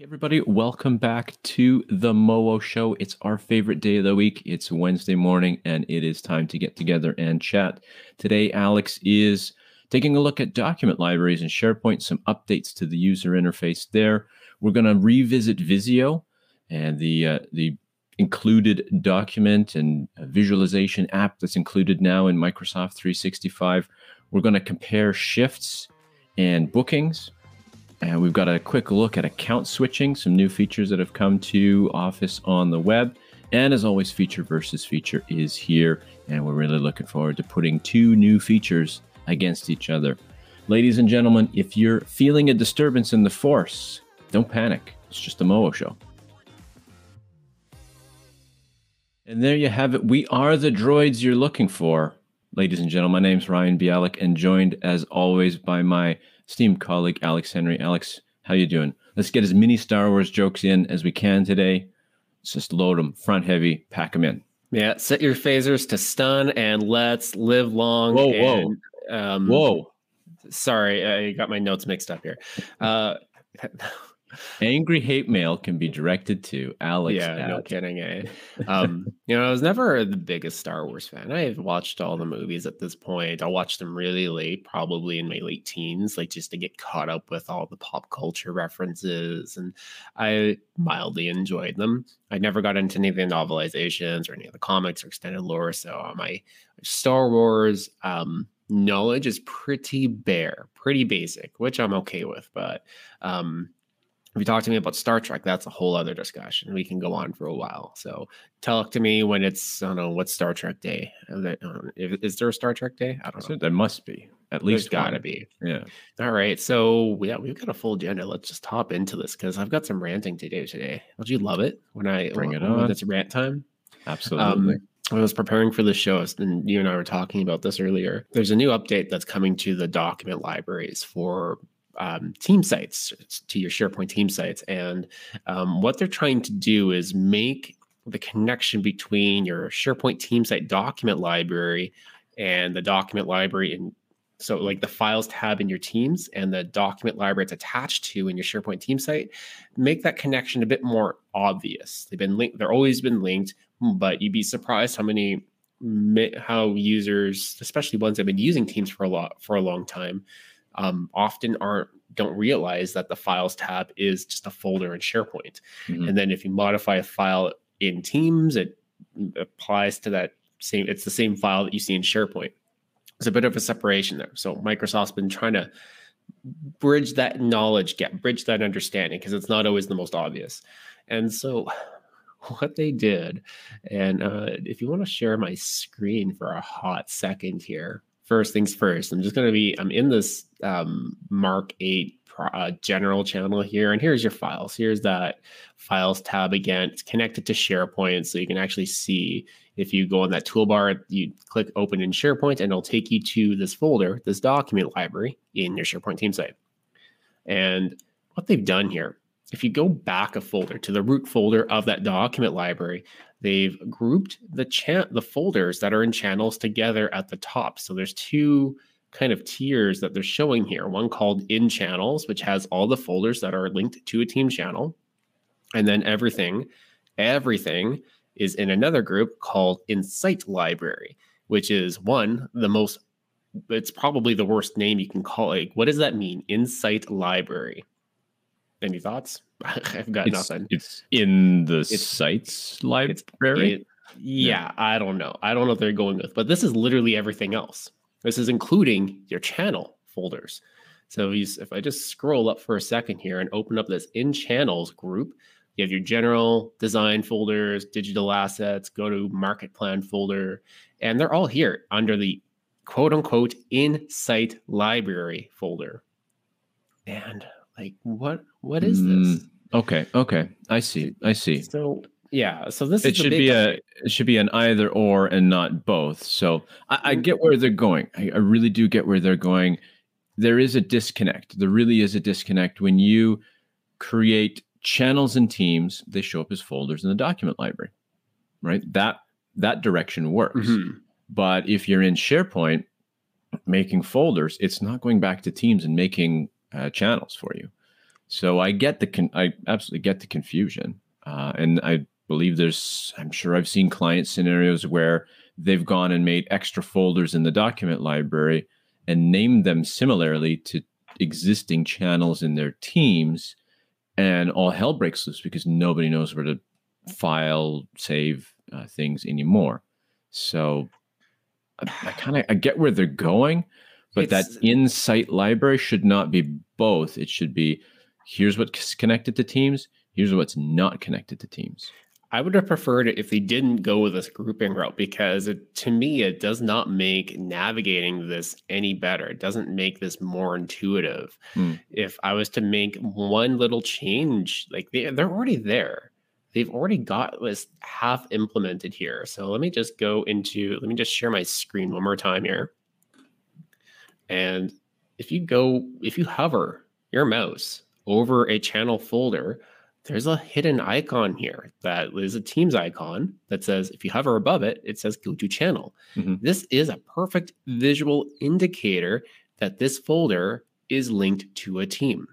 Hey everybody, welcome back to the MOWO Show. It's our favorite day of the week. It's Wednesday morning and it is time to get together and chat. Today, Alex is taking a look at document libraries and SharePoint, some updates to the user interface there. We're going to revisit Visio and the uh, the included document and visualization app that's included now in Microsoft 365. We're going to compare shifts and bookings and we've got a quick look at account switching, some new features that have come to Office on the web. And as always, feature versus feature is here. And we're really looking forward to putting two new features against each other. Ladies and gentlemen, if you're feeling a disturbance in the force, don't panic. It's just a MOWO show. And there you have it. We are the droids you're looking for. Ladies and gentlemen, my name's Ryan Bialik, and joined as always by my esteemed colleague Alex Henry. Alex, how you doing? Let's get as many Star Wars jokes in as we can today. Let's just load them front heavy, pack them in. Yeah, set your phasers to stun and let's live long. Whoa, and, whoa, um, whoa! Sorry, I got my notes mixed up here. Uh, Angry hate mail can be directed to Alex. yeah, at- no kidding. Eh? Um, you know, I was never the biggest Star Wars fan. I've watched all the movies at this point. I watched them really late, probably in my late teens, like just to get caught up with all the pop culture references, and I mildly enjoyed them. I never got into any of the novelizations or any of the comics or extended lore, so my Star Wars um, knowledge is pretty bare, pretty basic, which I'm okay with. But um, if you talk to me about Star Trek, that's a whole other discussion. We can go on for a while. So talk to me when it's I don't know what's Star Trek Day. Is there- I don't know, Is there a Star Trek Day? I don't know. There must be at There's least got to one. be. Yeah. All right. So yeah, we've got a full agenda. Let's just hop into this because I've got some ranting to do today. Don't you love it when I Bring it on. It's rant time. Absolutely. Um, I was preparing for the show, and you and I were talking about this earlier. There's a new update that's coming to the document libraries for um, team sites, to your SharePoint team sites. And um, what they're trying to do is make the connection between your SharePoint team site document library and the document library in so like the files tab in your teams and the document library it's attached to in your SharePoint team site, make that connection a bit more obvious. They've been linked, they're always been linked, but you'd be surprised how many how users, especially ones that have been using Teams for a lot for a long time, um, often aren't don't realize that the files tab is just a folder in SharePoint. Mhm. And then if you modify a file in Teams, it applies to that same. It's the same file that you see in SharePoint. It's a bit of a separation there. So Microsoft's been trying to bridge that knowledge gap, bridge that understanding, because it's not always the most obvious. And so what they did, and uh, if you want to share my screen for a hot second here, first things first, I'm just going to be, I'm in this um, Mark 8 uh, general channel here, and here's your files. Here's that files tab again. It's connected to SharePoint, so you can actually see if you go on that toolbar, you click open in SharePoint, and it'll take you to this folder, this document library in your SharePoint team site. And what they've done here, if you go back a folder to the root folder of that document library, they've grouped the cha- the folders that are in channels together at the top. So there's two kind of tiers that they're showing here. One called in channels, which has all the folders that are linked to a team channel, and then everything, everything is in another group called Insight Library, which is one the most. It's probably the worst name you can call it. What does that mean? Insight Library. Any thoughts? I've got it's, nothing. it's in the It's- sites library. It- yeah, I don't know. I don't know what they're going with, but this is literally everything else. This is including your channel folders. So if you- if I just scroll up for a second here and open up this in channels group, you have your general design folders, digital assets, go to market plan folder, and they're all here under the quote unquote in site library folder. And like what what is this? Mm, okay, okay. I see. I see. So yeah, so this It should be a it should be an either or and not both. So I, I get where they're going. I, I really do get where they're going. There is a disconnect. There really is a disconnect when you create channels and teams. They show up as folders in the document library, right? That that direction works. Mhm. But if you're in SharePoint making folders, it's not going back to Teams and making uh, channels for you. So I get the con- I absolutely get the confusion, uh, and I believe there's I'm sure I've seen client scenarios where they've gone and made extra folders in the document library and named them similarly to existing channels in their teams, and all hell breaks loose because nobody knows where to file save uh, things anymore. So I, I kind of I get where they're going, but it's, that insight library should not be both. It should be here's what's connected to teams, here's what's not connected to teams. I would have preferred it if they didn't go with this grouping route because it, to me, it does not make navigating this any better. It doesn't make this more intuitive. Hmm. If I was to make one little change, like they, they're already there they've already got this half implemented here. So let me just go into, let me just share my screen one more time here. And if you go, if you hover your mouse over a channel folder, there's a hidden icon here that is a Teams icon that says, if you hover above it, it says go to channel. Mm-hmm. This is a perfect visual indicator that this folder is linked to a team.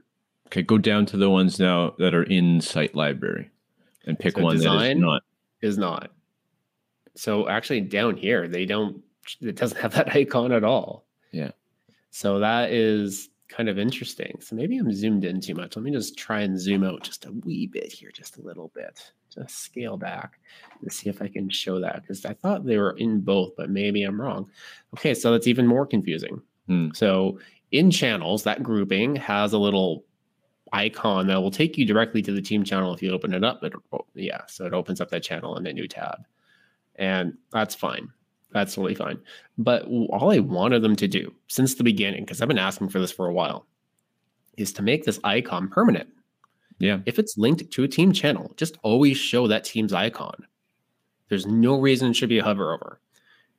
Okay, go down to the ones now that are in site library and pick so one that is not. Is not. So actually, down here they don't. It doesn't have that icon at all. Yeah. So that is kind of interesting. So maybe I'm zoomed in too much. Let me just try and zoom out just a wee bit here, just a little bit. Just scale back and see if I can show that because I thought they were in both, but maybe I'm wrong. Okay, so that's even more confusing. Hmm. So in channels, that grouping has a little icon that will take you directly to the team channel if you open it up. It, yeah, so it opens up that channel in a new tab, and that's fine. That's totally fine. But all I wanted them to do since the beginning, because I've been asking for this for a while, is to make this icon permanent. Yeah. If it's linked to a team channel, just always show that team's icon. There's no reason it should be a hover over.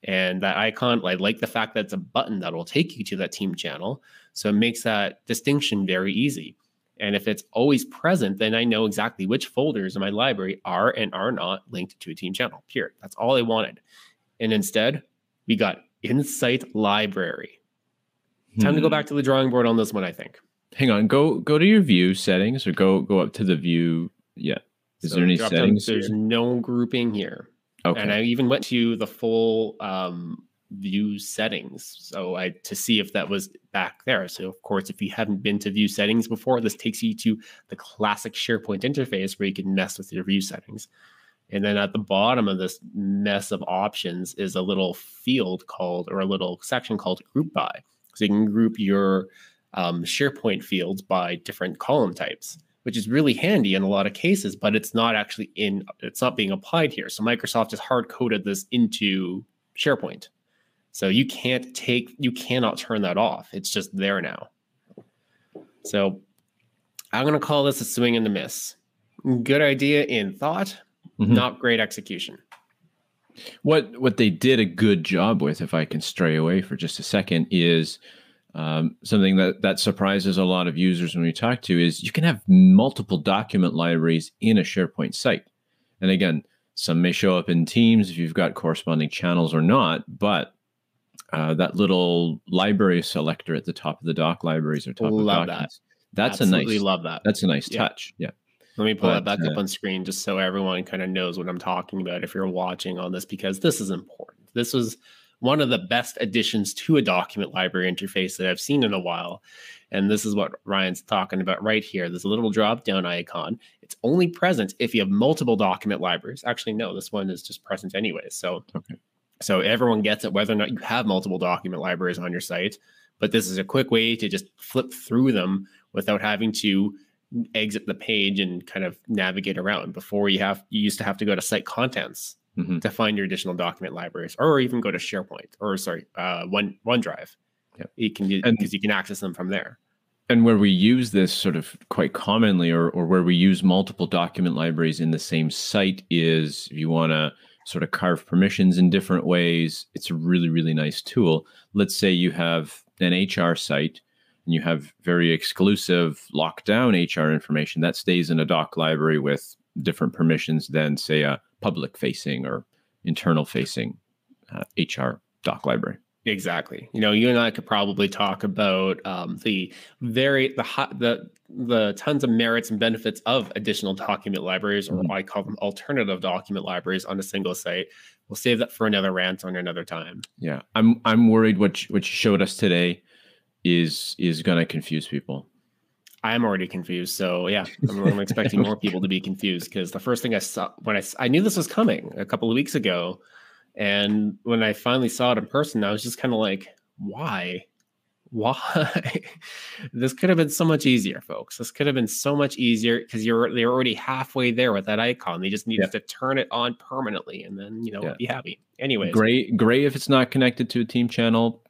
And that icon, I like the fact that it's a button that will take you to that team channel. So it makes that distinction very easy. And if it's always present, then I know exactly which folders in my library are and are not linked to a team channel. Period. That's all I wanted. And instead, we got Insight Library. Time hmm. to go hmm. back to the drawing board on this one, I think. Hang on, go go to your view settings or go go up to the view. Yeah. Is so there any settings? Down, there's no grouping here. Okay. And I even went to the full um, view settings. So I to see if that was back there. So of course, if you haven't been to view settings before, this takes you to the classic SharePoint interface where you can mess with your view settings. And then at the bottom of this mess of options is a little field called, or a little section called group by. So you can group your um, SharePoint fields by different column types, which is really handy in a lot of cases, but it's not actually in, it's not being applied here. So Microsoft has hard coded this into SharePoint. So you can't take, you cannot turn that off. It's just there now. So I'm going to call this a swing and a miss. Good idea in thought, mm-hmm. not great execution. What what they did a good job with, if I can stray away for just a second, is um, something that that surprises a lot of users when we talk to is you can have multiple document libraries in a SharePoint site. And again, some may show up in Teams if you've got corresponding channels or not, but uh, that little library selector at the top of the doc libraries or top love of documents. That. That's Absolutely a nice. Love that. That's a nice yeah. touch. Yeah. Let me pull but, that back uh, up on screen just so everyone kind of knows what I'm talking about if you're watching on this because this is important. This was one of the best additions to a document library interface that I've seen in a while. And this is what Ryan's talking about right here. There's a little drop down icon. It's only present if you have multiple document libraries. Actually, no, this one is just present anyway. So okay. So everyone gets it, whether or not you have multiple document libraries on your site. But this is a quick way to just flip through them without having to exit the page and kind of navigate around. Before you have you used to have to go to site contents mm-hmm. to find your additional document libraries, or even go to SharePoint or sorry, uh, One OneDrive. Yeah. You can because you can access them from there. And where we use this sort of quite commonly, or or where we use multiple document libraries in the same site, is if you want to sort of carve permissions in different ways. It's a really, really nice tool. Let's say you have an HR site and you have very exclusive lockdown HR information that stays in a doc library with different permissions than, say, a public facing or internal facing uh, HR doc library. Exactly. You know, you and I could probably talk about um, the very the hot the the tons of merits and benefits of additional document libraries, or Mhm. I call them alternative document libraries on a single site. We'll save that for another rant on another time. Yeah, I'm I'm worried what you- what you showed us today is is going to confuse people. I'm already confused. So yeah, I'm, I'm expecting more people to be confused because the first thing I saw when I I knew this was coming a couple of weeks ago, and when I finally saw it in person, I was just kind of like, why? Why? this could have been so much easier, folks. This could have been so much easier because you're they're already halfway there with that icon. They just needed Yeah. to turn it on permanently, and then you know Yeah. be happy. Anyway, Gray gray if it's not connected to a team channel,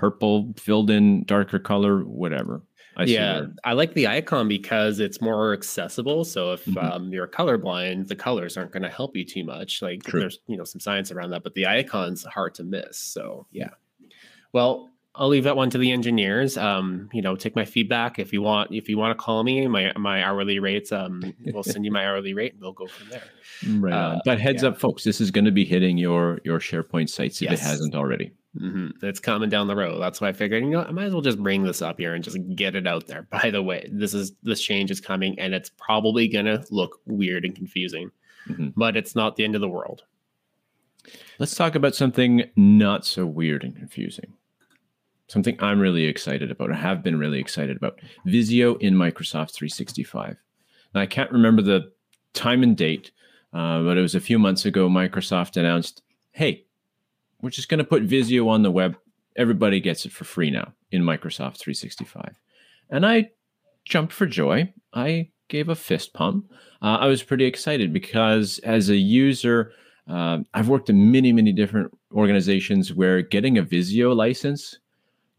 purple filled in darker color, whatever. I yeah, I like the icon because it's more accessible. So if Mhm. um, you're colorblind, the colors aren't going to help you too much. Like True. there's you know some science around that, but the icon's hard to miss. So yeah. Well, I'll leave that one to the engineers. Um, you know, take my feedback if you want. If you want to call me, my my hourly rates. Um, we'll send you my hourly rate, and we'll go from there. Right. Uh, But heads yeah. up, folks, this is going to be hitting your your SharePoint sites if Yes. it hasn't already. Hmm It's coming down the road. That's why I figured, you know, I might as well just bring this up here and just get it out there. By the way, this is this change is coming, and it's probably gonna look weird and confusing, Mhm. but it's not the end of the world. Let's talk about something not so weird and confusing. Something I'm really excited about, or have been really excited about Visio in Microsoft 365. Now, I can't remember the time and date, uh, but it was a few months ago. Microsoft announced, hey, we're just going to put Visio on the web. Everybody gets it for free now in Microsoft 365. And I jumped for joy. I gave a fist pump. Uh, I was pretty excited because as a user, um, I've worked in many, many different organizations where getting a Visio license,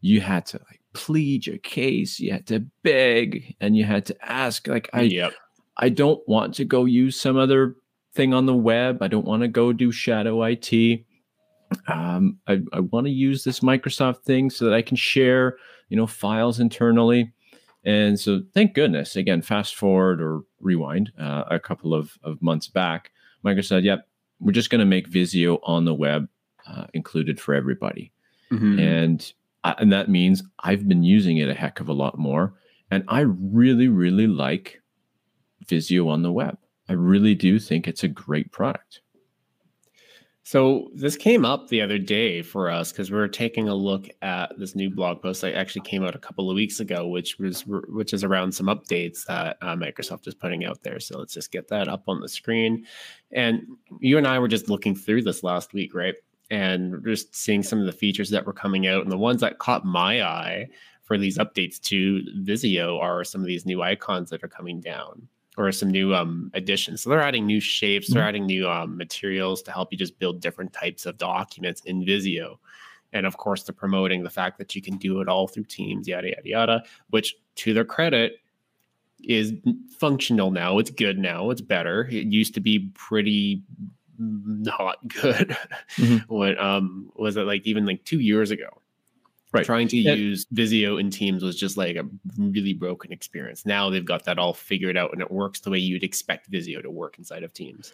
you had to like plead your case, you had to beg, and you had to ask. Like, I, yep. I don't want to go use some other thing on the web. I don't want to go do shadow IT. Um, I, I want to use this Microsoft thing so that I can share, you know, files internally. And so, thank goodness. Again, fast forward or rewind uh, a couple of, of months back, Microsoft said, "Yep, we're just going to make Visio on the web uh, included for everybody." Mhm. and I, and that means I've been using it a heck of a lot more, and I really, really like Visio on the web. I really do think it's a great product. So this came up the other day for us because we were taking a look at this new blog post that actually came out a couple of weeks ago, which was which is around some updates that uh, Microsoft is putting out there. So let's just get that up on the screen. And you and I were just looking through this last week, right? And just seeing some of the features that were coming out, and the ones that caught my eye for these updates to Visio are some of these new icons that are coming down or some new um, additions. So they're adding new shapes, they're Mhm. adding new um, materials to help you just build different types of documents in Visio. And of course, they're promoting the fact that you can do it all through Teams, yada, yada, yada, which to their credit is functional now. It's good now. It's better. It used to be pretty not good Mhm. when um was it like even like two years ago Right. trying to use Visio in Teams was just like a really broken experience. Now they've got that all figured out and it works the way you'd expect Visio to work inside of Teams.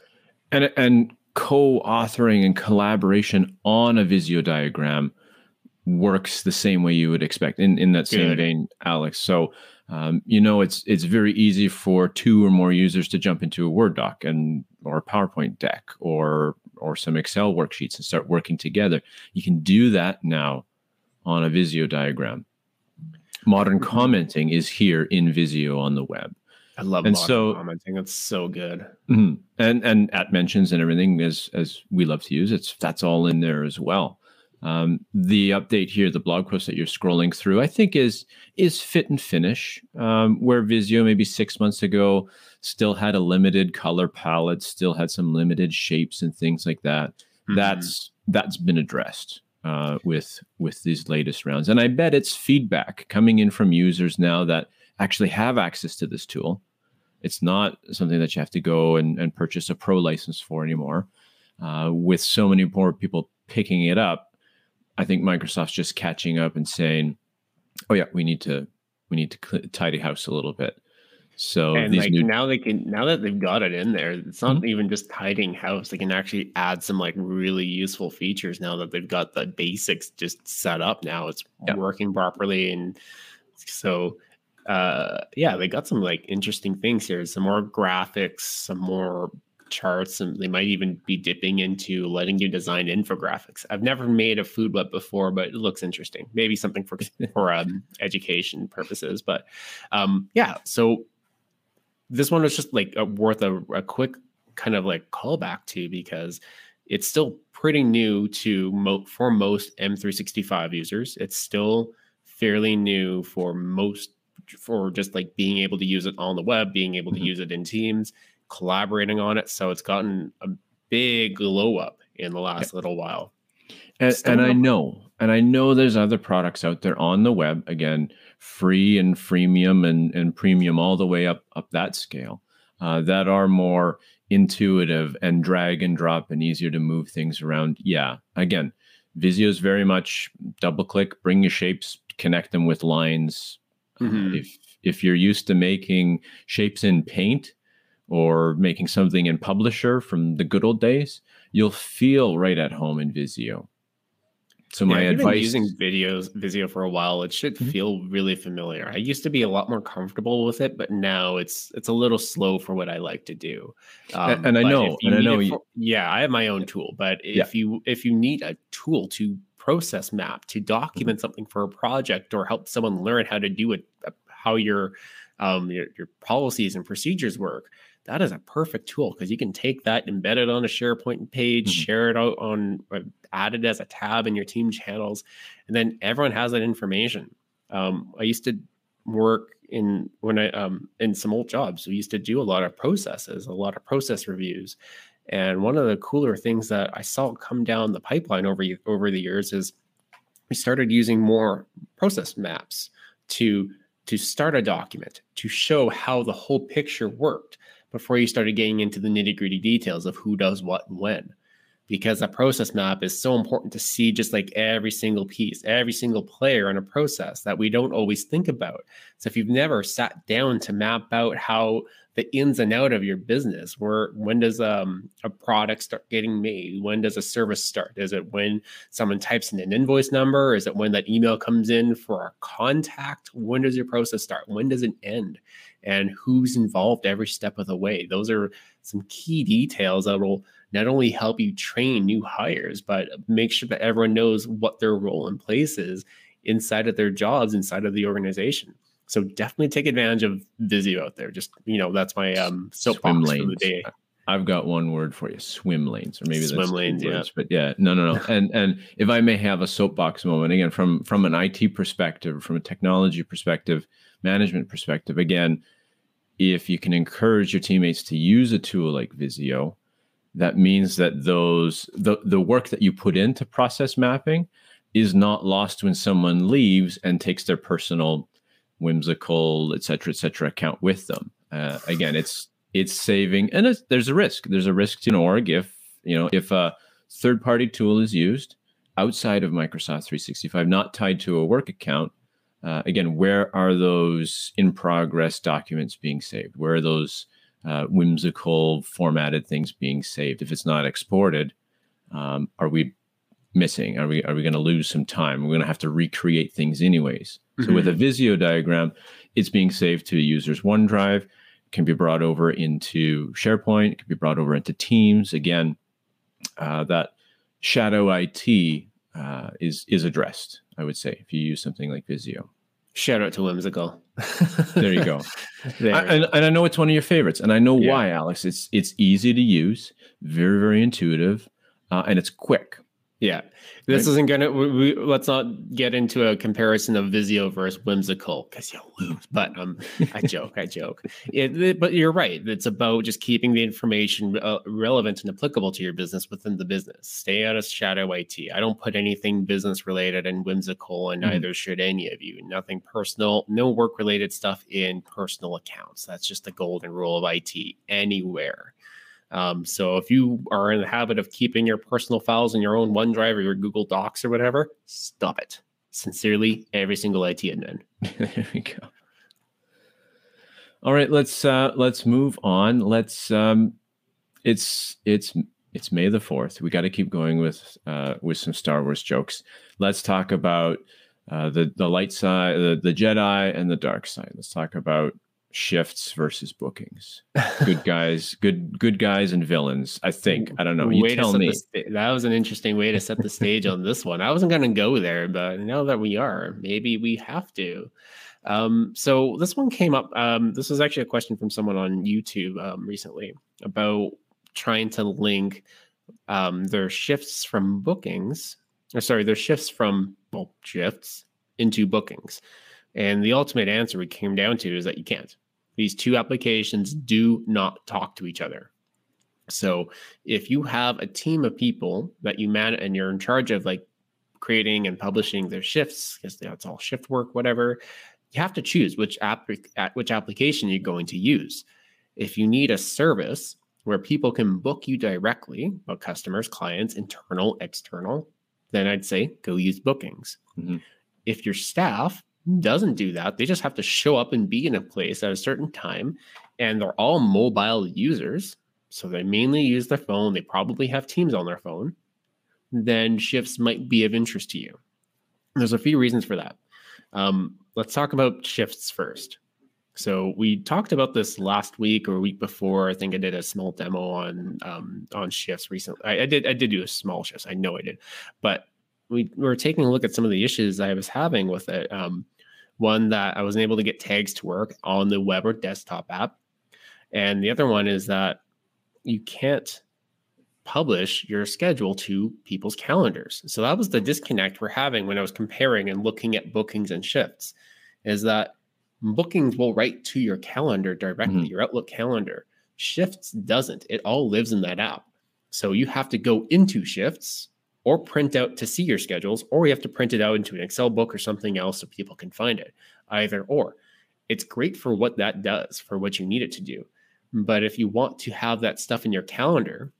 And and co-authoring and collaboration on a Visio diagram works the same way you would expect in, in that same Good. vein, Alex. So um, you know it's it's very easy for two or more users to jump into a Word doc and or a PowerPoint deck or or some Excel worksheets and start working together. You can do that now on a Visio diagram. Modern commenting is here in Visio on the web. I love And modern so- commenting. It's so good. Mhm. And and at mentions and everything as as we love to use, it's that's all in there as well. Um, the update here, the blog post that you're scrolling through, I think is is fit and finish. Um, where Visio maybe six months ago still had a limited color palette, still had some limited shapes and things like that. Mhm. That's that's been addressed uh, with with these latest rounds, and I bet it's feedback coming in from users now that actually have access to this tool. It's not something that you have to go and, and purchase a pro license for anymore. Uh, with so many more people picking it up, I think Microsoft's just catching up and saying, "Oh yeah, we need to we need to tidy house a little bit." So and like new now they can now that they've got it in there, it's not Mhm. even just hiding house. They can actually add some like really useful features now that they've got the basics just set up. Now it's Yeah. working properly, and so uh yeah, they got some like interesting things here. Some more graphics, some more charts, and they might even be dipping into letting you design infographics. I've never made a food web before, but it looks interesting. Maybe something for for um, education purposes. But um, yeah, so this one was just like a, worth a, a quick kind of like callback to because it's still pretty new to mo- for most M365 users. It's still fairly new for most for just like being able to use it on the web, being able to Mhm. use it in Teams, collaborating on it. So it's gotten a big glow up in the last little while. And, and I know, and I know there's other products out there on the web, again, free and freemium and, and premium all the way up up that scale, uh, that are more intuitive and drag and drop and easier to move things around. Yeah, again, Visio is very much double click, bring your shapes, connect them with lines. Uh, Mhm. if if you're used to making shapes in Paint or making something in Publisher from the good old days, you'll feel right at home in Visio. So my Yeah, advice using videos Visio for a while. It should Mhm. feel really familiar. I used to be a lot more comfortable with it, but now it's it's a little slow for what I like to do. Um, and I know- and I know it you- for- yeah, I have my own tool, but Yeah. if you if you need a tool to process map to Mm-hmm. document something for a project or help someone learn how to do it, uh, how your um your, your policies and procedures work, that is a perfect tool because you can take that, embed it on a SharePoint page, Mhm. share it out on, add it as a tab in your team channels, and then everyone has that information. Um, I used to work in when I um in some old jobs. We used to do a lot of processes, a lot of process reviews, and one of the cooler things that I saw come down the pipeline over over the years is we started using more process maps to to start a document to show how the whole picture worked before you started getting into the nitty gritty details of who does what and when. Because a process map is so important to see just like every single piece, every single player in a process that we don't always think about. So if you've never sat down to map out how the ins and out of your business, where when does um, a product start getting made? When does a service start? Is it when someone types in an invoice number? Is it when that email comes in for a contact? When does your process start? When does it end? And who's involved every step of the way? Those are some key details that will not only help you train new hires, but make sure that everyone knows what their role and place is inside of their jobs, inside of the organization. So definitely take advantage of Visio out there. Just you know, that's my um soapbox for the day. I've got one word for you: swim lanes, or maybe Swim lanes, yeah. But yeah, no, no, no. and and if I may have a soapbox moment again from from an IT perspective, from a technology perspective, management perspective, again, if you can encourage your teammates to use a tool like Visio, that means that those the the work that you put into process mapping is not lost when someone leaves and takes their personal whimsical et cetera et cetera account with them. Uh, again it's it's saving and it's, there's a risk. There's a risk to an org if you know if a third party tool is used outside of microsoft 365 not tied to a work account uh, again where are those in progress documents being saved? Where are those uh, whimsical formatted things being saved. If it's not exported um, are we missing? Are we are we going to lose some time? We're going to have to recreate things anyways. So with a visio diagram it's being saved to a user's onedrive. Can be brought over into sharepoint. Can be brought over into teams. Again uh, that shadow it uh, is is addressed i would say if you use something like visio Shout out to Whimsical. there you go There. I, and, and I know it's one of your favorites, and I know Yeah. why, Alex. It's it's easy to use, very very intuitive, uh, and it's quick. Yeah, this Right. isn't gonna. We, we, let's not get into a comparison of Visio versus Whimsical because you'll lose. But um, I joke, I joke. It, it- but you're right. It's about just keeping the information uh, relevant and applicable to your business within the business. Stay out of shadow IT. I don't put anything business related and whimsical, and Mhm. neither should any of you. Nothing personal, no work related stuff in personal accounts. That's just the golden rule of IT anywhere. Um, so if you are in the habit of keeping your personal files in your own OneDrive or your Google Docs or whatever, stop it. Sincerely, every single IT admin. there we go. All right, let's uh let's move on. Let's um it's it's it's May the 4th. We got to keep going with uh with some Star Wars jokes. Let's talk about uh the the light side, the, the Jedi and the dark side. Let's talk about shifts versus bookings. Good guys, good good guys and villains. I think. I don't know. You Way tell me. sta- that was an interesting way to set the stage on this one. I wasn't going to go there, but now that we are, maybe we have to. Um, so this one came up. Um, this was actually a question from someone on YouTube um, recently about trying to link um, their shifts from bookings, or sorry, their shifts from well shifts into bookings. And the ultimate answer we came down to is that you can't. These two applications do not talk to each other. So if you have a team of people that you manage and you're in charge of like creating and publishing their shifts, because that's all shift work, whatever, you have to choose which app at which application you're going to use. If you need a service where people can book you directly, about customers, clients, internal, external, then I'd say go use bookings. Mhm. If your staff doesn't do that, they just have to show up and be in a place at a certain time, and they're all mobile users. So they mainly use their phone. They probably have Teams on their phone. Then shifts might be of interest to you. There's a few reasons for that. Um, let's talk about shifts first. So we talked about this last week or week before. I think I did a small demo on um, on shifts recently. I, I did I did do a small shifts. I know I did, but we were taking a look at some of the issues I was having with it. Um, one that I wasn't able to get tags to work on the web or desktop app, and the other one is that you can't publish your schedule to people's calendars. So that was the disconnect we're having when I was comparing and looking at bookings and shifts is that bookings will write to your calendar directly, Mhm. your Outlook calendar. Shifts doesn't. It all lives in that app. So you have to go into shifts or print out to see your schedules, or you have to print it out into an Excel book or something else so people can find it. Either or. It's great for what that does, for what you need it to do. But if you want to have that stuff in your calendar,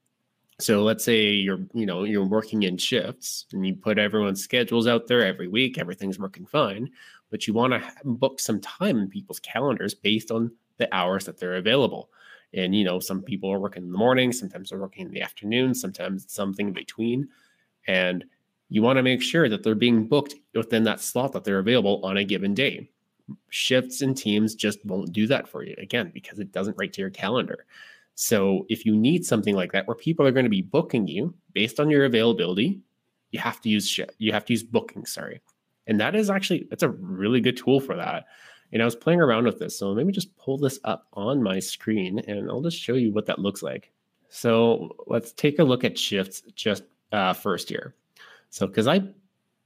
so let's say you're, you know, you're working in shifts and you put everyone's schedules out there every week, everything's working fine, but you want to book some time in people's calendars based on the hours that they're available. And you know, some people are working in the morning, sometimes they're working in the afternoon, sometimes something in between. And you want to make sure that they're being booked within that slot that they're available on a given day. Shifts and teams just won't do that for you again because it doesn't write to your calendar. So if you need something like that where people are going to be booking you based on your availability, you have to use shift. You have to use booking, sorry. And that is actually that's a really good tool for that. And I was playing around with this. So let me just pull this up on my screen and I'll just show you what that looks like. So let's take a look at shifts just uh, first year. So because I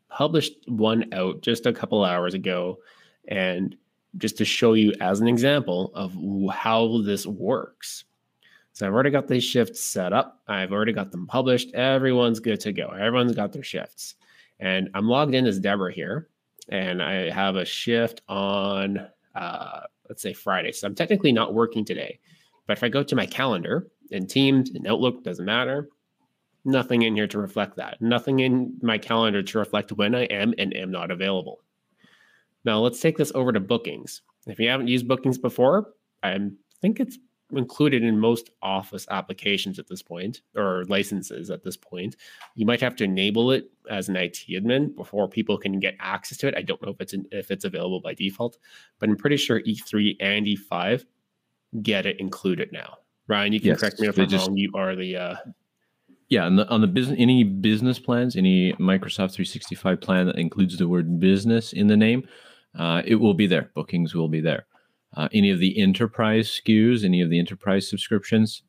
published one out just a couple hours ago, and just to show you as an example of how this works. So I've already got these shifts set up. I've already got them published. Everyone's good to go. Everyone's got their shifts. And I'm logged in as Deborah here. And I have a shift on, uh, let's say Friday. So I'm technically not working today. But if I go to my calendar in Teams and Outlook, doesn't matter. Nothing in here to reflect that. Nothing in my calendar to reflect when I am and am not available. Now let's take this over to bookings. If you haven't used bookings before, I think it's included in most office applications at this point or licenses at this point. You might have to enable it as an IT admin before people can get access to it. I don't know if it's in, if it's available by default, but I'm pretty sure E3 and E5 get it included now. Ryan, you can Yes, correct me if I'm just- wrong. You are the uh, Yeah, on the on the business any business plans, any Microsoft 365 plan that includes the word business in the name, uh, it will be there. Bookings will be there. Uh, any of the enterprise SKUs, any of the enterprise subscriptions,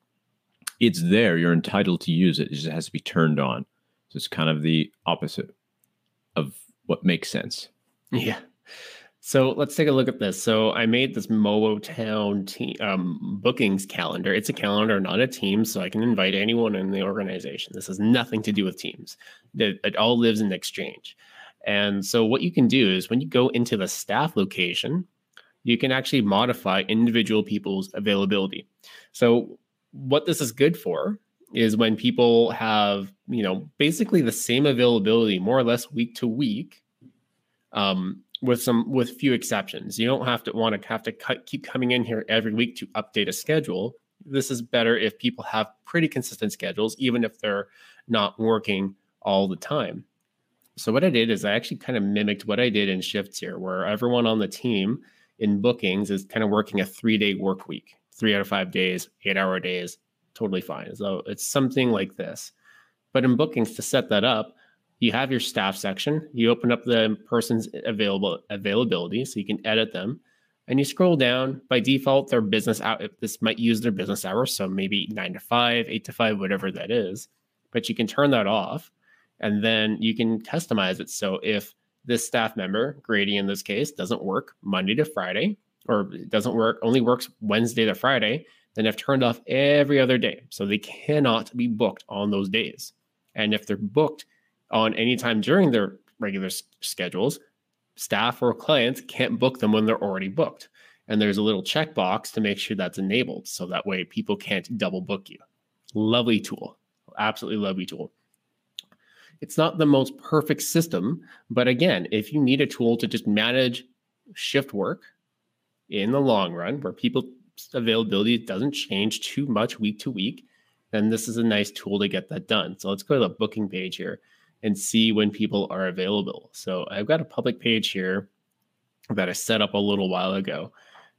it's there. You're entitled to use it. It just has to be turned on. So it's kind of the opposite of what makes sense. Yeah. So let's take a look at this. So I made this Mowo Town team um, bookings calendar. It's a calendar, not a team, so I can invite anyone in the organization. This has nothing to do with teams. It, it all lives in Exchange. And so what you can do is when you go into the staff location, you can actually modify individual people's availability. So what this is good for is when people have, you know, basically the same availability more or less week to week um, with some with few exceptions. You don't have to want to have to cut, keep coming in here every week to update a schedule. This is better if people have pretty consistent schedules, even if they're not working all the time. So what I did is I actually kind of mimicked what I did in shifts here, where everyone on the team in bookings is kind of working a three day work week, three out of five days, eight hour days, totally fine. So it's something like this. But in bookings, to set that up, you have your staff section. You open up the person's available availability so you can edit them. And you scroll down. By default, their business out. This might use their business hours, so maybe nine to five, eight to five, whatever that is. But you can turn that off, and then you can customize it. So if this staff member, Grady in this case, doesn't work Monday to Friday, or doesn't work only works Wednesday to Friday, then I've turned off every other day, so they cannot be booked on those days. And if they're booked on any time during their regular s- schedules, staff or clients can't book them when they're already booked. And there's a little checkbox to make sure that's enabled. So that way people can't double book you. Lovely tool. Absolutely lovely tool. It's not the most perfect system, but again, if you need a tool to just manage shift work in the long run where people's availability doesn't change too much week to week, then this is a nice tool to get that done. So let's go to the booking page here and see when people are available. So I've got a public page here that I set up a little while ago.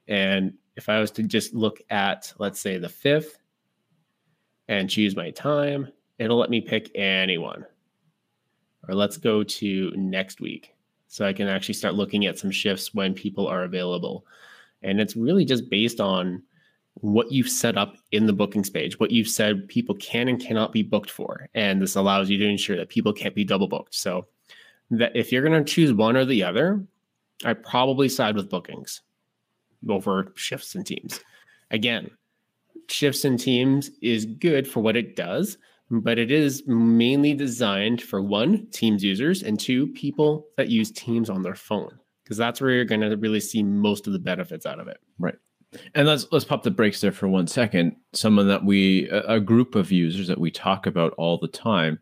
And if I was to just look at, let's say, the 5th and choose my time, it'll let me pick anyone. Or let's go to next week. So I can actually start looking at some shifts when people are available. And it's really just based on what you've set up in the bookings page, what you've said people can and cannot be booked for. And this allows you to ensure that people can't be double booked. So that if you're going to choose one or the other, I probably side with bookings over shifts and teams. Again, shifts and teams is good for what it does, but it is mainly designed for one, Teams users, and two, people that use Teams on their phone, because that's where you're going to really see most of the benefits out of it. Right. And let's let's pop the brakes there for one second. Someone that we a, group of users that we talk about all the time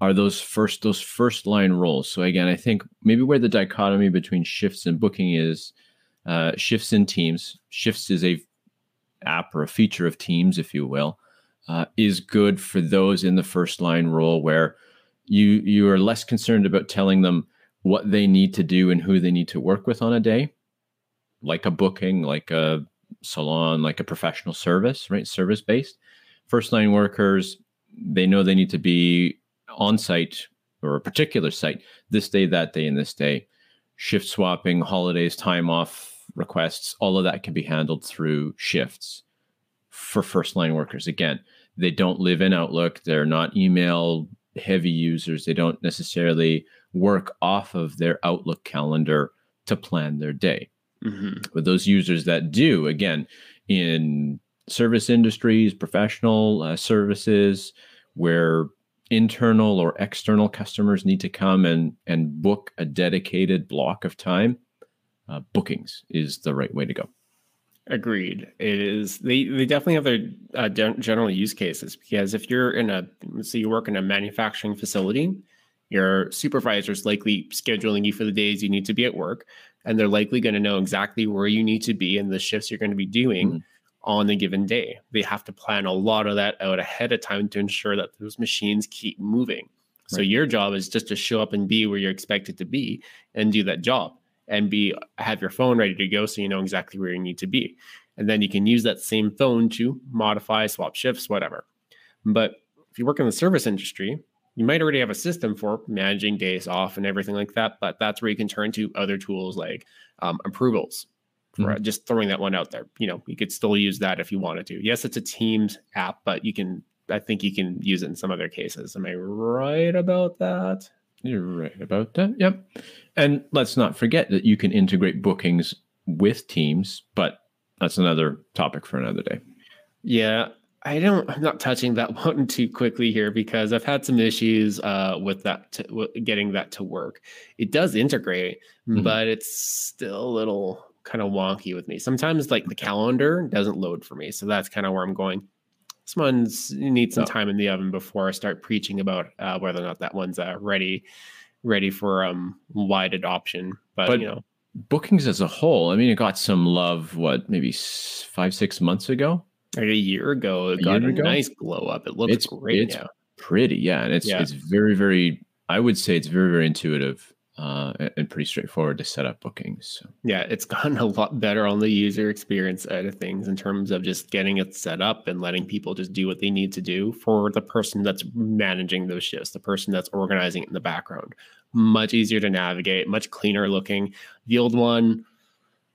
are those first those first line roles. So again, I think maybe where the dichotomy between shifts and booking is uh, shifts in teams. Shifts is a app or a feature of Teams, if you will, uh, is good for those in the first line role where you you are less concerned about telling them what they need to do and who they need to work with on a day, like a booking, like a salon, like a professional service, right? Service based. First line workers, they know they need to be on site or a particular site this day, that day, and this day. Shift swapping, holidays, time off requests, all of that can be handled through shifts for first line workers. Again, they don't live in Outlook, they're not email heavy users, they don't necessarily work off of their Outlook calendar to plan their day. Mm-hmm. But those users that do, again, in service industries, professional uh, services, where internal or external customers need to come and and book a dedicated block of time, uh, bookings is the right way to go. Agreed. It is. They they definitely have their uh, general use cases because if you're in a let's say you work in a manufacturing facility, your supervisor is likely scheduling you for the days you need to be at work, and they're likely going to know exactly where you need to be and the shifts you're going to be doing. Mm-hmm on the given day. They have to plan a lot of that out ahead of time to ensure that those machines keep moving. So your job is just to show up and be where you're expected to be and do that job and be have your phone ready to go so you know exactly where you need to be. And then you can use that same phone to modify, swap shifts, whatever. But if you work in the service industry, you might already have a system for managing days off and everything like that. But that's where you can turn to other tools like um, approvals. For mm-hmm. just throwing that one out there, you know, you could still use that if you wanted to. Yes, it's a Teams app, but you can. I think you can use it in some other cases. Am I right about that? You're right about that. Yep. And let's not forget that you can integrate bookings with Teams, but that's another topic for another day. Yeah. I don't, I'm not touching that one too quickly here because I've had some issues uh, with that, to, with getting that to work. It does integrate, mm-hmm. but it's still a little kind of wonky with me. Sometimes, like the calendar doesn't load for me. So that's kind of where I'm going. This one's needs some oh. time in the oven before I start preaching about uh, whether or not that one's uh, ready ready for um wide adoption. But, but, you know, bookings as a whole, I mean, it got some love. What maybe five six months ago? Like a year ago, it a got a ago? nice glow up. It looks it's, great. It's now. pretty, yeah, and it's yeah. it's very very. I would say it's very very intuitive uh, and pretty straightforward to set up bookings. So. Yeah, it's gotten a lot better on the user experience side of things in terms of just getting it set up and letting people just do what they need to do for the person that's managing those shifts, the person that's organizing it in the background. Much easier to navigate, much cleaner looking. The old one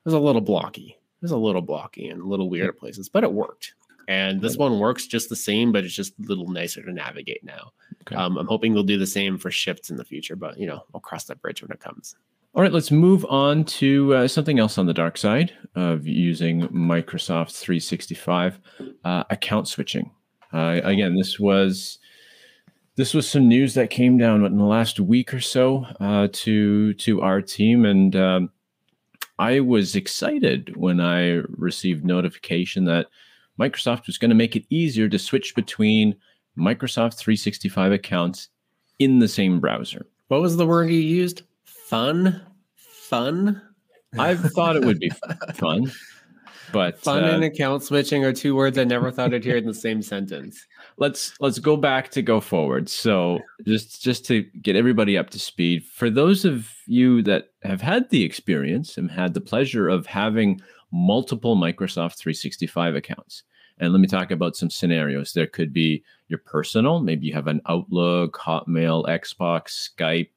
was a little blocky. It was a little blocky and a little weird at places, but it worked. And this one works just the same, but it's just a little nicer to navigate now. Okay. Um, I'm hoping they'll do the same for shifts in the future, but you know, I'll cross that bridge when it comes. All right, let's move on to uh, something else on the dark side of using Microsoft 365 uh, account switching. Uh, again, this was this was some news that came down in the last week or so uh, to to our team, and um, I was excited when I received notification that Microsoft was going to make it easier to switch between Microsoft 365 accounts in the same browser. What was the word you used? Fun? Fun? I thought it would be fun. But fun uh, and account switching are two words I never thought I'd hear in the same sentence. Let's let's go back to go forward. So just just to get everybody up to speed, for those of you that have had the experience and had the pleasure of having multiple Microsoft 365 accounts. And let me talk about some scenarios. There could be your personal, maybe you have an Outlook, Hotmail, Xbox, Skype,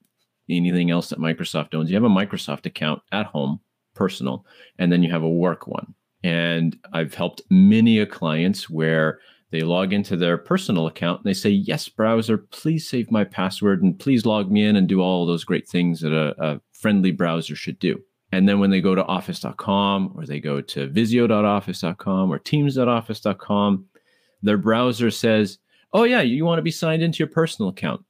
anything else that Microsoft owns. You have a Microsoft account at home, personal, and then you have a work one. And I've helped many a clients where they log into their personal account and they say, Yes, browser, please save my password and please log me in and do all those great things that a, a friendly browser should do. And then when they go to office.com or they go to visio.office.com or teams.office.com, their browser says, oh, yeah, you want to be signed into your personal account.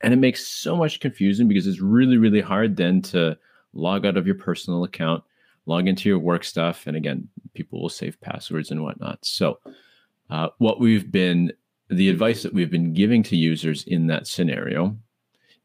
And it makes so much confusion because it's really, really hard then to log out of your personal account, log into your work stuff. And again, people will save passwords and whatnot. So, uh, what we've been, the advice that we've been giving to users in that scenario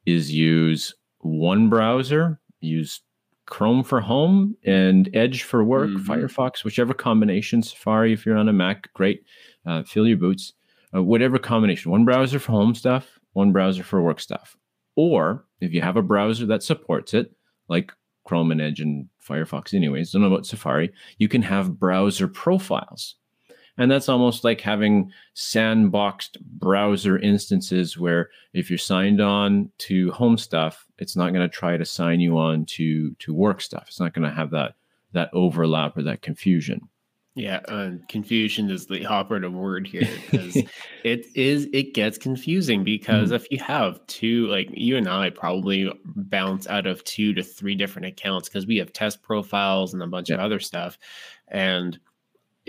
is use one browser, use Chrome for home and Edge for work, mm-hmm. Firefox, whichever combination, Safari if you're on a Mac, great. Uh, fill your boots, uh, whatever combination. One browser for home stuff, one browser for work stuff. Or if you have a browser that supports it, like Chrome and Edge and Firefox, anyways, don't know about Safari, you can have browser profiles. And that's almost like having sandboxed browser instances where if you're signed on to home stuff, it's not going to try to sign you on to to work stuff. It's not going to have that that overlap or that confusion. Yeah, uh, confusion is the operative word here because it is it gets confusing because mm-hmm. if you have two like you and I probably bounce out of two to three different accounts because we have test profiles and a bunch of other stuff and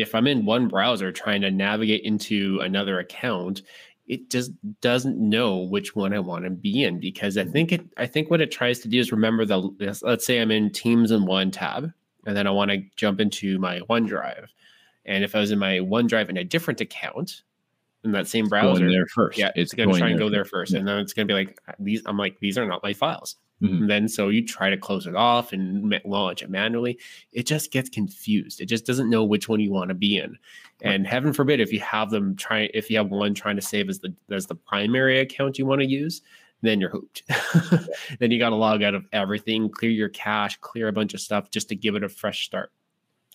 if I'm in one browser trying to navigate into another account, it just doesn't know which one I want to be in because I think it I think what it tries to do is remember the let's say I'm in Teams in one tab and then I want to jump into my OneDrive. And if I was in my OneDrive in a different account in that same browser, there first. Yeah, it's, it's going to try and go there first. Yeah. And then it's going to be like these I'm like these are not my files. Mm-hmm. And then so you try to close it off and launch it manually. It just gets confused. It just doesn't know which one you want to be in. And heaven forbid if you have them try if you have one trying to save as the as the primary account you want to use, then you're hooped. then you got to log out of everything, clear your cache, clear a bunch of stuff just to give it a fresh start.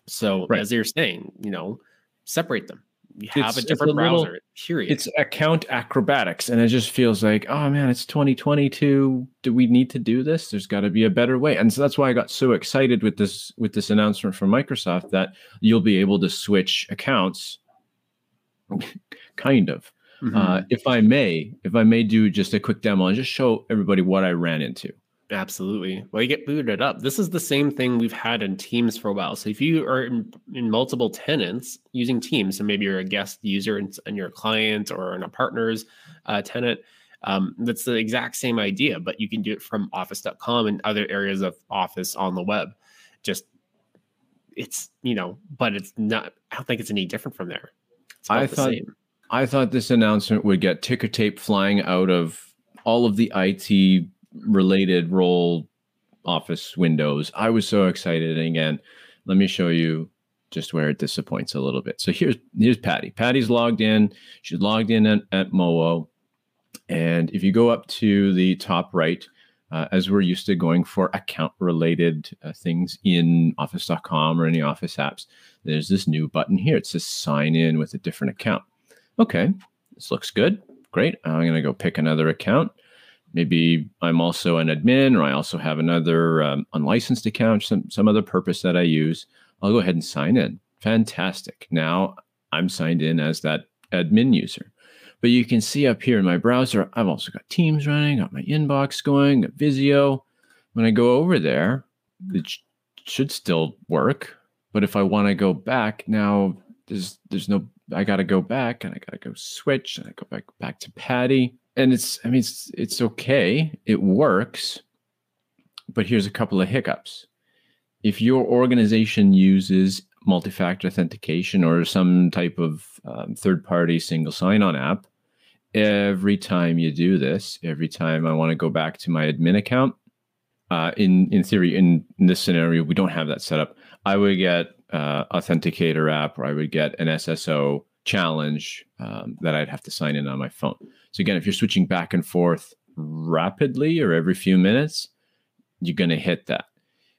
So right. as you're saying, you know, separate them you have it's, a different a browser. Little, period. It's account acrobatics, and it just feels like, oh man, it's 2022. Do we need to do this? There's got to be a better way. And so that's why I got so excited with this with this announcement from Microsoft that you'll be able to switch accounts, kind of. Mm-hmm. Uh, if I may, if I may do just a quick demo and just show everybody what I ran into. Absolutely. Well, you get booted up. This is the same thing we've had in Teams for a while. So if you are in, in multiple tenants using Teams, so maybe you're a guest user and, and you're a client or in a partner's uh, tenant, um, that's the exact same idea, but you can do it from office.com and other areas of Office on the web. Just it's you know, but it's not. I don't think it's any different from there. I thought I thought this announcement would get ticker tape flying out of all of the IT related role Office windows. I was so excited. And again, let me show you just where it disappoints a little bit. So here's here's Patty. Patty's logged in. She's logged in at, at. And if you go up to the top right, uh, as we're used to going for account related uh, things in office.com or any office apps, there's this new button here. It says sign in with a different account. Okay, this looks good. Great. I'm going to go pick another account. Maybe I'm also an admin or I also have another um, unlicensed account, some, some other purpose that I use. I'll go ahead and sign in. Fantastic. Now I'm signed in as that admin user. But you can see up here in my browser, I've also got Teams running, got my inbox going, got Visio. When I go over there, it sh- should still work. But if I want to go back now, there's there's no. I got to go back and I got to go switch and I go back back to Patty. And it's I mean it's it's okay. It works. But here's a couple of hiccups. If your organization uses multi-factor authentication or some type of um, third-party single sign-on app, every time you do this, every time I want to go back to my admin account, uh, in in theory, in, in, this scenario, we don't have that set up. I would get uh, Authenticator app, or I would get an SSO challenge um, that I'd have to sign in on my phone. So again, if you're switching back and forth rapidly or every few minutes, you're going to hit that.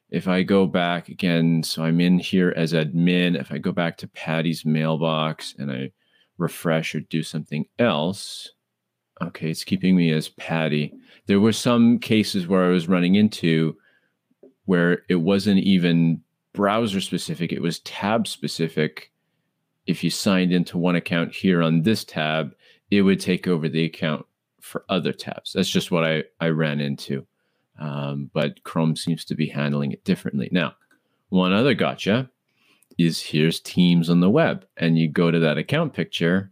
If I go back again, so I'm in here as admin. If I go back to Patty's mailbox and I refresh or do something else. Okay, it's keeping me as Patty. There were some cases where I was running into where it wasn't even browser specific, it was tab specific. If you signed into one account here on this tab, it would take over the account for other tabs. That's just what I, I ran into. Um, but Chrome seems to be handling it differently. Now, one other gotcha is here's Teams on the web, and you go to that account picture.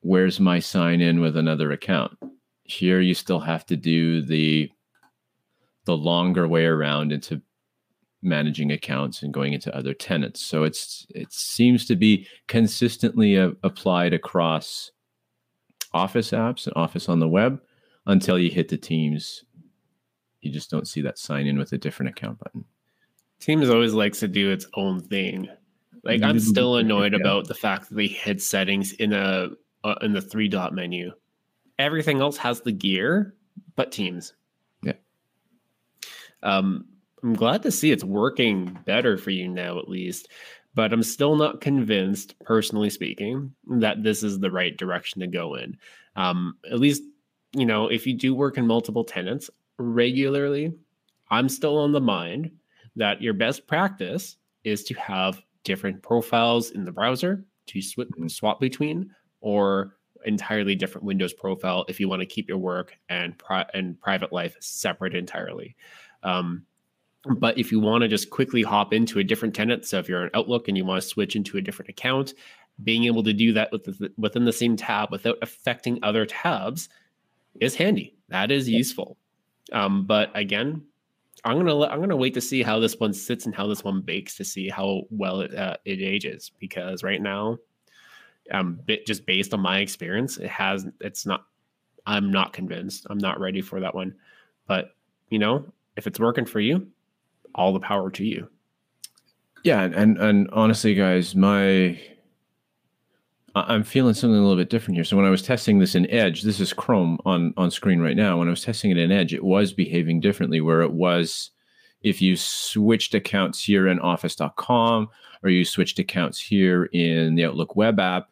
Where's my sign in with another account? Here you still have to do the the longer way around into managing accounts and going into other tenants. So it's it seems to be consistently a, applied across Office apps and Office on the web until you hit the Teams. You just don't see that sign in with a different account button. Teams always likes to do its own thing. Like I'm still annoyed yeah. about the fact that they hid settings in a uh, in the three dot menu. Everything else has the gear, but Teams. Yeah. Um, I'm glad to see it's working better for you now, at least. But I'm still not convinced, personally speaking, that this is the right direction to go in. Um, at least, you know, if you do work in multiple tenants regularly, I'm still on the mind that your best practice is to have different profiles in the browser to swap, mm-hmm. swap between or entirely different Windows profile if you want to keep your work and pri- and private life separate entirely. Um, but if you want to just quickly hop into a different tenant, so if you're an Outlook and you want to switch into a different account, being able to do that with the, within the same tab without affecting other tabs is handy. That is useful. Um, but again, I'm gonna I'm gonna wait to see how this one sits and how this one bakes to see how well it uh, it ages because right now, um, bit, just based on my experience, it has it's not. I'm not convinced. I'm not ready for that one, but you know, if it's working for you, all the power to you. Yeah, and and honestly, guys, my I'm feeling something a little bit different here. So when I was testing this in Edge, this is Chrome on on screen right now. When I was testing it in Edge, it was behaving differently. Where it was, if you switched accounts here in Office.com or you switched accounts here in the Outlook web app,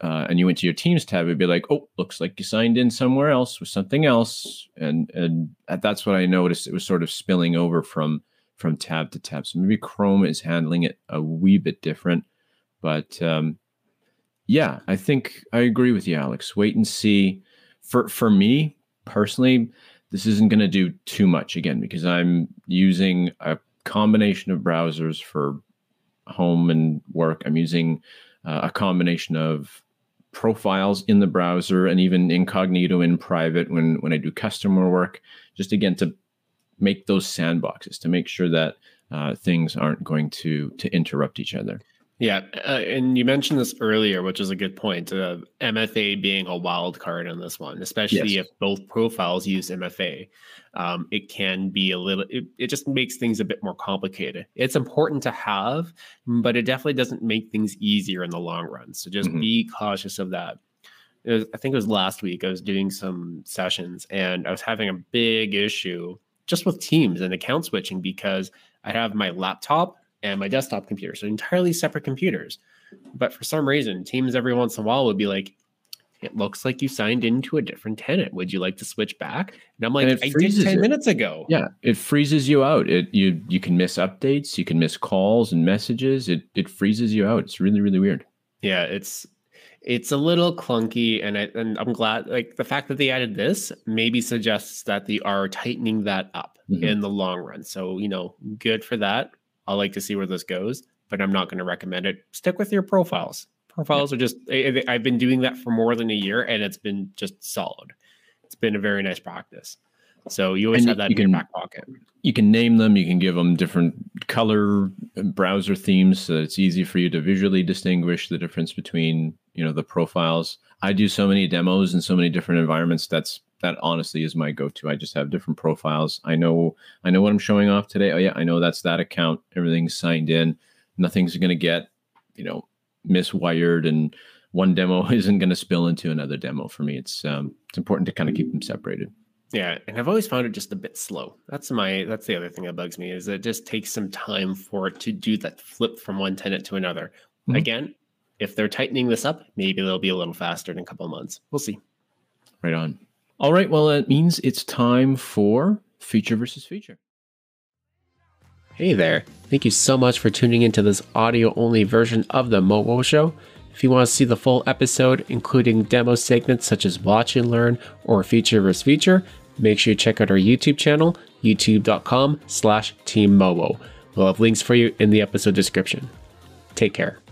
uh, and you went to your Teams tab, it'd be like, oh, looks like you signed in somewhere else with something else, and and that's what I noticed. It was sort of spilling over from from tab to tab. So maybe Chrome is handling it a wee bit different, but um, yeah, I think I agree with you, Alex. Wait and see. For for me personally, this isn't going to do too much again because I'm using a combination of browsers for home and work. I'm using uh, a combination of profiles in the browser and even incognito in private when when I do customer work. Just again to make those sandboxes to make sure that uh, things aren't going to to interrupt each other. Yeah, uh, and you mentioned this earlier, which is a good point. Uh, MFA being a wild card in this one, especially yes. if both profiles use MFA, um, it can be a little. It, it just makes things a bit more complicated. It's important to have, but it definitely doesn't make things easier in the long run. So just mm-hmm. be cautious of that. Was, I think it was last week. I was doing some sessions, and I was having a big issue just with Teams and account switching because I have my laptop and my desktop computer. So entirely separate computers. But for some reason, Teams every once in a while would be like, it looks like you signed into a different tenant. Would you like to switch back? And I'm like, and I did 10 it. minutes ago. Yeah, it freezes you out. It you you can miss updates, you can miss calls and messages. It it freezes you out. It's really, really weird. Yeah, it's it's a little clunky and I and I'm glad like the fact that they added this maybe suggests that they are tightening that up mm-hmm. in the long run. So, you know, good for that. I like to see where this goes, but I'm not going to recommend it. Stick with your profiles. Profiles yeah. are just, I've been doing that for more than a year and it's been just solid. It's been a very nice practice. So you always and have that in can, your back pocket. You can name them, you can give them different color uh, browser themes so it's easy for you to visually distinguish the difference between, you know, the profiles. I do so many demos in so many different environments. That's that honestly is my go-to. I just have different profiles. I know I know what I'm showing off today. Oh yeah, I know that's that account. Everything's signed in. Nothing's going to get, you know, miswired and one demo isn't going to spill into another demo for me. It's um it's important to kind of keep them separated. Yeah, and I've always found it just a bit slow. That's my that's the other thing that bugs me is it just takes some time for it to do that flip from one tenant to another. Mm-hmm. Again, if they're tightening this up, maybe they'll be a little faster in a couple of months. We'll see. Right on. All right, well, that means it's time for feature versus feature. Hey there. Thank you so much for tuning into this audio only version of the MoWo Show. If you want to see the full episode, including demo segments such as watch and learn or feature versus feature, make sure you check out our YouTube channel, youtube.com slash teammowo. We'll have links for you in the episode description. Take care.